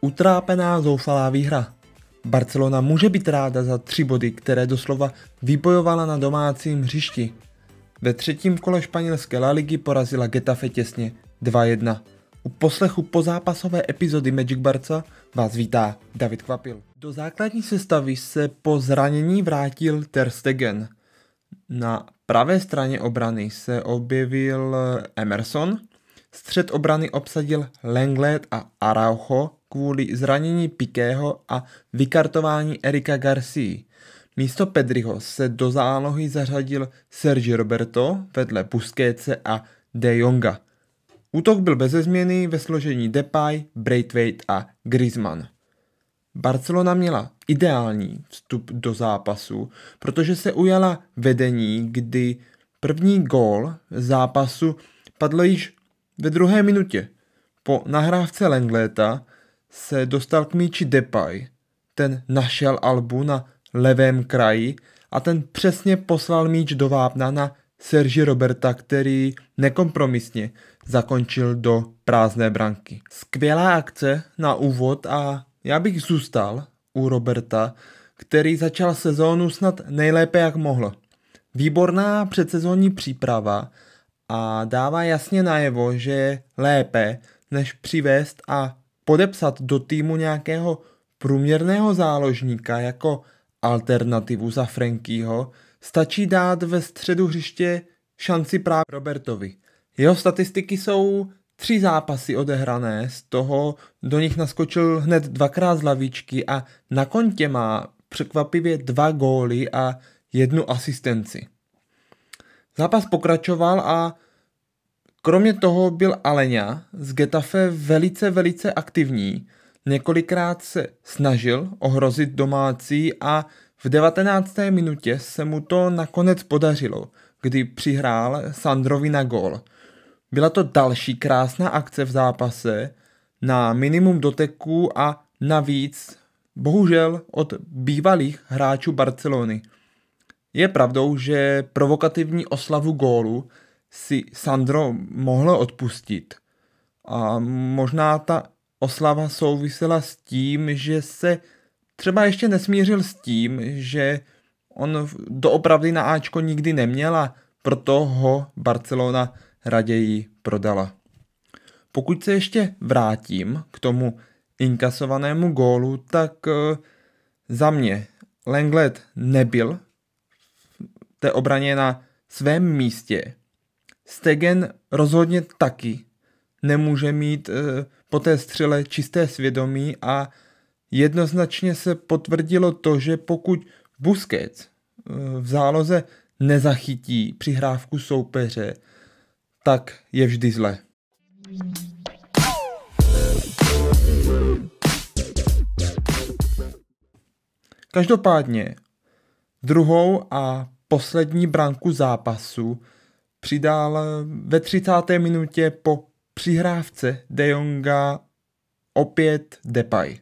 Utrápená zoufalá výhra. Barcelona může být ráda za tři body, které doslova vybojovala na domácím hřišti. Ve třetím kole španělské La Ligy porazila Getafe těsně 2-1. U poslechu pozápasové epizody Magic Barca vás vítá David Kvapil. Do základní sestavy se po zranění vrátil Ter Stegen. Na pravé straně obrany se objevil Emerson, střed obrany obsadil Lenglet a Araujo kvůli zranění Pikého a vykartování Erika Garcia. Místo Pedriho se do zálohy zařadil Sergi Roberto vedle Busquetse a De Jonga. Útok byl bez změny ve složení Depay, Braithwaite a Griezmann. Barcelona měla ideální vstup do zápasu, protože se ujala vedení, kdy první gól zápasu padl již ve druhé minutě. Po nahrávce Lengleta se dostal k míči Depay. Ten našel Albu na levém kraji a ten přesně poslal míč do vápna na Sergi Roberta, který nekompromisně zakončil do prázdné branky. Skvělá akce na úvod a já bych zůstal u Roberta, který začal sezónu snad nejlépe jak mohl. Výborná předsezónní příprava a dává jasně najevo, že je lépe, než přivést a podepsat do týmu nějakého průměrného záložníka jako alternativu za Frankyho, stačí dát ve středu hřiště šanci právě Robertovi. Jeho statistiky jsou tři zápasy odehrané, z toho do nich naskočil hned dvakrát z lavičky a na kontě má překvapivě dva góly a jednu asistenci. Zápas pokračoval a kromě toho byl Aleňa z Getafe velice, velice aktivní. Několikrát se snažil ohrozit domácí a v 19. minutě se mu to nakonec podařilo, kdy přihrál Sandrovi na gól. Byla to další krásná akce v zápase na minimum doteků a navíc bohužel od bývalých hráčů Barcelony. Je pravdou, že provokativní oslavu gólu si Sandro mohl odpustit. A možná ta oslava souvisela s tím, že se třeba ještě nesmířil s tím, že on doopravdy na Ačko nikdy neměl a proto ho Barcelona raději prodala. Pokud se ještě vrátím k tomu inkasovanému gólu, tak eh, za mě Lenglet nebyl v té obraně na svém místě. Stegen rozhodně taky nemůže mít eh, po té střele čisté svědomí a jednoznačně se potvrdilo to, že pokud Busquets eh, v záloze nezachytí přihrávku soupeře, tak je vždy zle. Každopádně druhou a poslední branku zápasu přidal ve 30. minutě po přihrávce De Jonga opět Depay.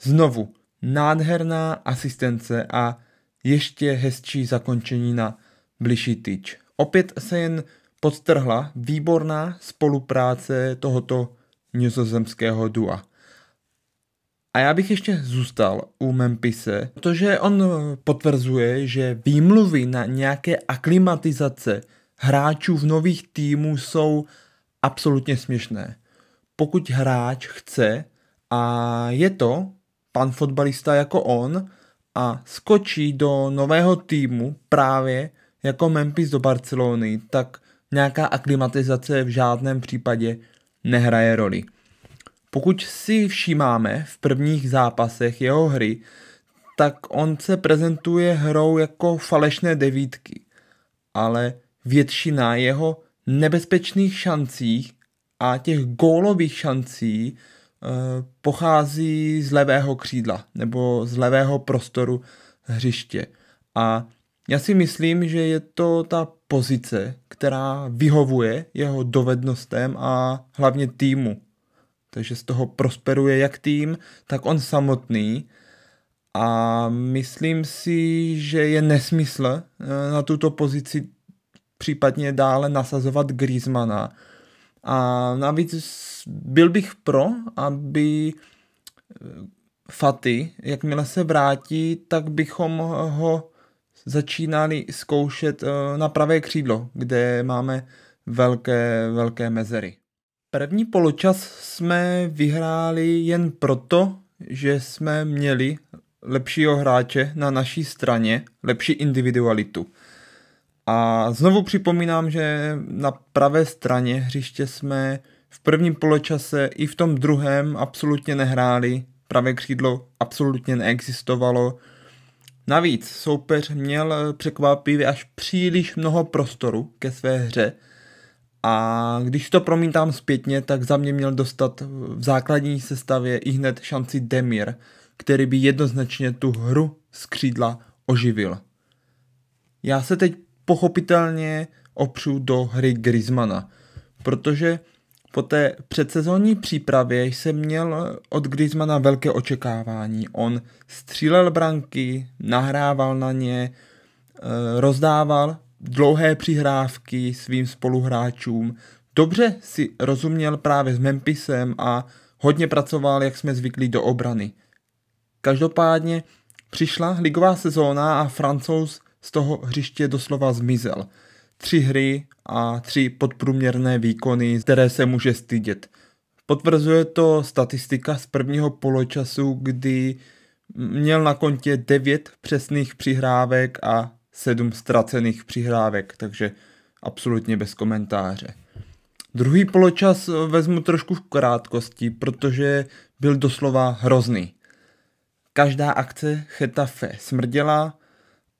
Znovu nádherná asistence a ještě hezčí zakončení na bližší tyč. Opět se jen podtrhla výborná spolupráce tohoto nizozemského dua. A já bych ještě zůstal u Memphise, protože on potvrzuje, že výmluvy na nějaké aklimatizace hráčů v nových týmů jsou absolutně směšné. Pokud hráč chce a je to pan fotbalista jako on a skočí do nového týmu právě jako Memphis do Barcelony, tak nějaká aklimatizace v žádném případě nehraje roli. Pokud si všímáme v prvních zápasech jeho hry, tak on se prezentuje hrou jako falešné devítky, ale většina jeho nebezpečných šancí a těch gólových šancí e, pochází z levého křídla nebo z levého prostoru hřiště. A já si myslím, že je to ta pozice, která vyhovuje jeho dovednostem a hlavně týmu. Takže z toho prosperuje jak tým, tak on samotný. A myslím si, že je nesmysl eh, na tuto pozici případně dále nasazovat Griezmana. A navíc byl bych pro, aby Faty, jakmile se vrátí, tak bychom ho začínali zkoušet eh, na pravé křídlo, kde máme velké, velké mezery. První poločas jsme vyhráli jen proto, že jsme měli lepšího hráče na naší straně, lepší individualitu. A znovu připomínám, že na pravé straně hřiště jsme v prvním poločase i v tom druhém absolutně nehráli. Pravé křídlo absolutně neexistovalo. Navíc soupeř měl překvapivě až příliš mnoho prostoru ke své hře a když to promítám zpětně, tak za mě měl dostat v základní sestavě i hned šanci Demir, který by jednoznačně tu hru z křídla oživil. Já se teď pochopitelně opřu do hry Griezmana, protože po té předsezónní přípravě jsem měl od Griezmana velké očekávání. On střílel branky, nahrával na ně, eh, rozdával dlouhé přihrávky svým spoluhráčům, dobře si rozuměl právě s Memphisem a hodně pracoval, jak jsme zvyklí, do obrany. Každopádně přišla ligová sezóna a francouz z toho hřiště doslova zmizel. Tři hry a tři podprůměrné výkony, které se může stydět. Potvrzuje to statistika z prvního poločasu, kdy měl na kontě 9 přesných přihrávek a 7 ztracených přihrávek, takže absolutně bez komentáře. Druhý poločas vezmu trošku v krátkosti, protože byl doslova hrozný. Každá akce Chetafe smrděla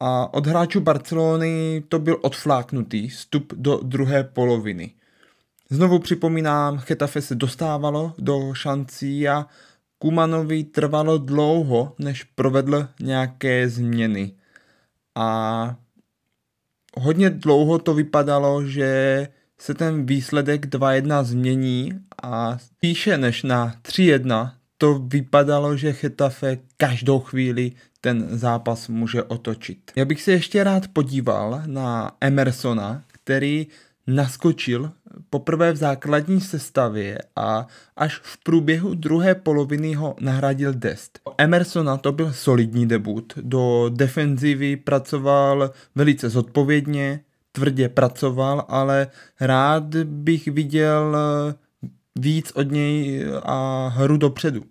a od hráčů Barcelony to byl odfláknutý vstup do druhé poloviny. Znovu připomínám, Chetafe se dostávalo do šancí a Kumanovi trvalo dlouho, než provedl nějaké změny a hodně dlouho to vypadalo, že se ten výsledek 2-1 změní a spíše než na 3-1 to vypadalo, že Chetafe každou chvíli ten zápas může otočit. Já bych se ještě rád podíval na Emersona, který naskočil poprvé v základní sestavě a až v průběhu druhé poloviny ho nahradil Dest. Emersona to byl solidní debut, do defenzivy pracoval velice zodpovědně, tvrdě pracoval, ale rád bych viděl víc od něj a hru dopředu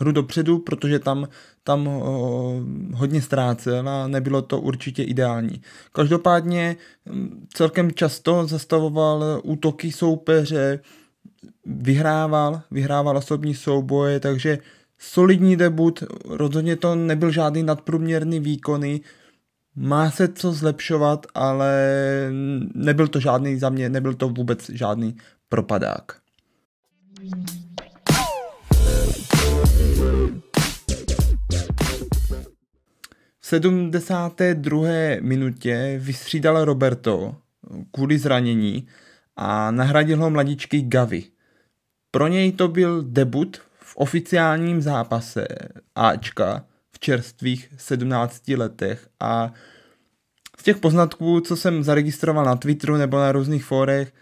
hru dopředu, protože tam, tam o, hodně ztrácel a nebylo to určitě ideální. Každopádně celkem často zastavoval útoky soupeře, vyhrával, vyhrával osobní souboje, takže solidní debut, rozhodně to nebyl žádný nadprůměrný výkony, má se co zlepšovat, ale nebyl to žádný za mě, nebyl to vůbec žádný propadák. V 72. minutě vystřídal Roberto kvůli zranění a nahradil ho mladičky Gavi. Pro něj to byl debut v oficiálním zápase Ačka v čerstvých 17 letech a z těch poznatků, co jsem zaregistroval na Twitteru nebo na různých fórech,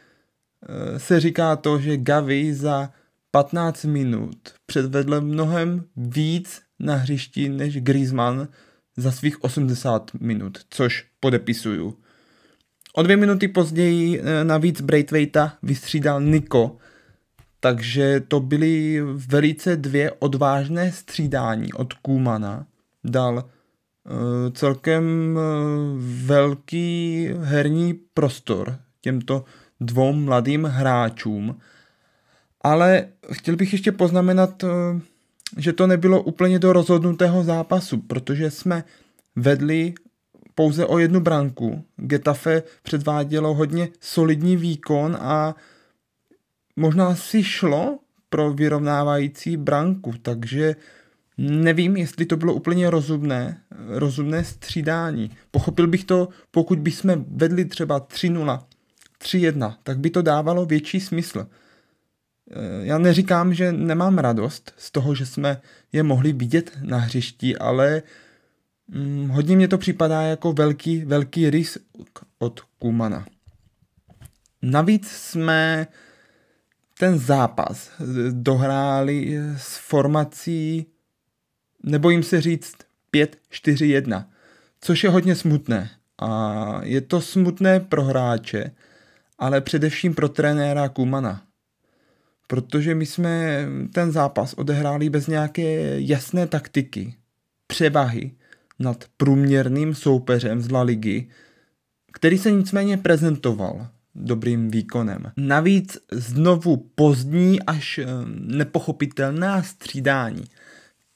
se říká to, že Gavi za 15 minut předvedl mnohem víc na hřišti než Griezmann za svých 80 minut, což podepisuju. O dvě minuty později eh, navíc Braithwaita vystřídal Niko, takže to byly velice dvě odvážné střídání od Kumana. Dal uh, celkem velký herní prostor těmto dvou mladým hráčům ale chtěl bych ještě poznamenat, eh, že to nebylo úplně do rozhodnutého zápasu, protože jsme vedli pouze o jednu branku. Getafe předvádělo hodně solidní výkon a možná si šlo pro vyrovnávající branku, takže nevím, jestli to bylo úplně rozumné, rozumné střídání. Pochopil bych to, pokud bychom vedli třeba 3-0, 3-1, tak by to dávalo větší smysl já neříkám, že nemám radost z toho, že jsme je mohli vidět na hřišti, ale hm, hodně mě to připadá jako velký, velký rys od Kumana. Navíc jsme ten zápas dohráli s formací, nebojím se říct, 5-4-1, což je hodně smutné. A je to smutné pro hráče, ale především pro trenéra Kumana. Protože my jsme ten zápas odehráli bez nějaké jasné taktiky, převahy nad průměrným soupeřem z La Ligy, který se nicméně prezentoval dobrým výkonem. Navíc znovu pozdní až eh, nepochopitelná střídání.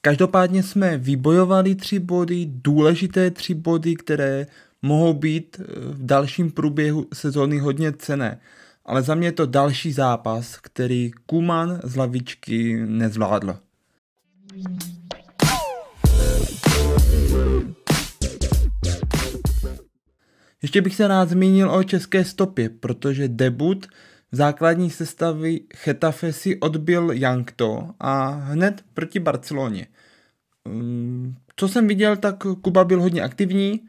Každopádně jsme vybojovali tři body, důležité tři body, které mohou být eh, v dalším průběhu sezóny hodně cené. Ale za mě je to další zápas, který Kuman z lavičky nezvládl. Ještě bych se rád zmínil o české stopě, protože debut základní sestavy Chetafe si odbil Jankto a hned proti Barceloně. Mm, co jsem viděl, tak Kuba byl hodně aktivní,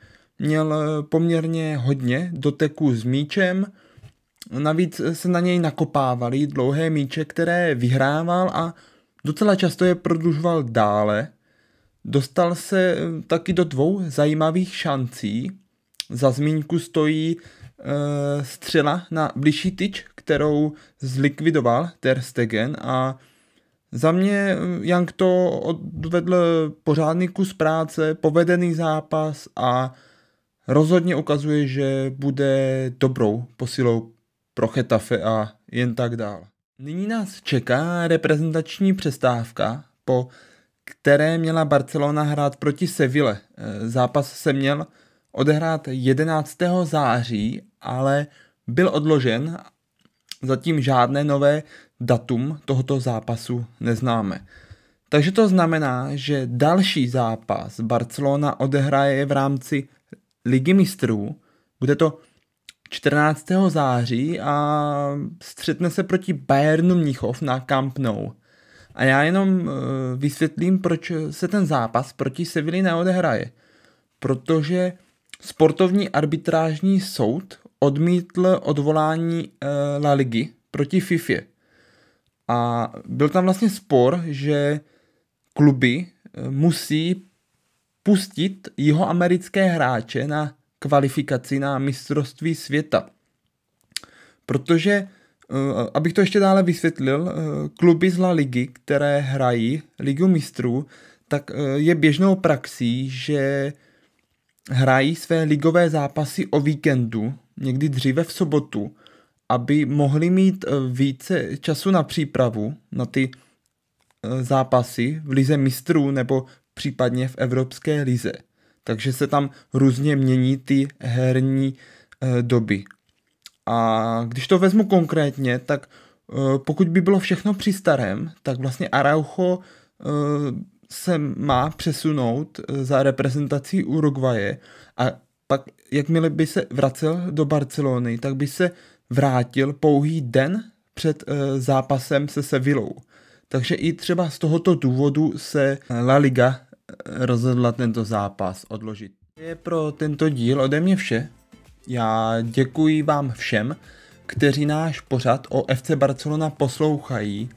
měl poměrně hodně doteků s míčem, navíc se na něj nakopávaly dlouhé míče, které vyhrával a docela často je prodlužoval dále. Dostal se taky do dvou zajímavých šancí, za zmínku stojí uh, střela na bližší tyč, kterou zlikvidoval Ter Stegen a za mě Jank to odvedl pořádný kus práce, povedený zápas a rozhodně ukazuje, že bude dobrou posilou pro Chetafe a jen tak dál. Nyní nás čeká reprezentační přestávka, po které měla Barcelona hrát proti Seville. Eh, zápas se měl odehrát 11. září, ale byl odložen, zatím žádné nové datum tohoto zápasu neznáme. Takže to znamená, že další zápas Barcelona odehraje v rámci Ligy mistrů. Bude to 14. září a střetne se proti Bayernu Mnichov na Camp Nou. A já jenom eh, vysvětlím, proč se ten zápas proti Sevilli neodehraje. Protože Sportovní arbitrážní soud odmítl odvolání e, La Ligy proti FIFA. A byl tam vlastně spor, že kluby e, musí pustit jeho americké hráče na kvalifikaci na mistrovství světa. Protože, e, abych to ještě dále vysvětlil, kluby z La Ligy, které hrají Ligu mistrů, tak je běžnou praxí, že hrají své ligové zápasy o víkendu, někdy dříve v sobotu, aby mohli mít eh, více času na přípravu na ty eh, zápasy v lize mistrů nebo případně v Evropské lize. Takže se tam různě mění ty herní eh, doby. A když to vezmu konkrétně, tak pokud by bylo všechno při starém, tak vlastně Araujo se má přesunout eh, za reprezentací Uruguaye a pak, jakmile by se vracel do Barcelony, tak by se vrátil pouhý den před zápasem se Sevillou. Takže i třeba z tohoto důvodu se La Liga eh, rozhodla tento zápas odložit. Je pro tento díl ode mě vše. Já děkuji vám všem, kteří náš pořad o FC Barcelona poslouchají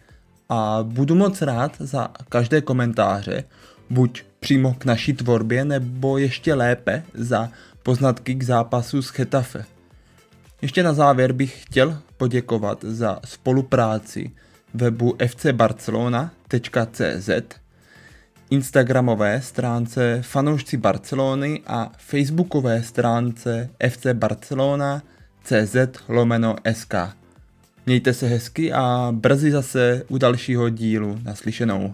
a budu moc rád za každé komentáře, buď přímo k naší tvorbě, nebo ještě lépe za poznatky k zápasu s Chetafe. Ještě na závěr bych chtěl poděkovat za spolupráci webu fcbarcelona.cz, instagramové stránce Fanoušci Barcelony a facebookové stránce FC Barcelona CZ lomeno SK. Mějte se hezky a brzy zase u dalšího dílu naslyšenou.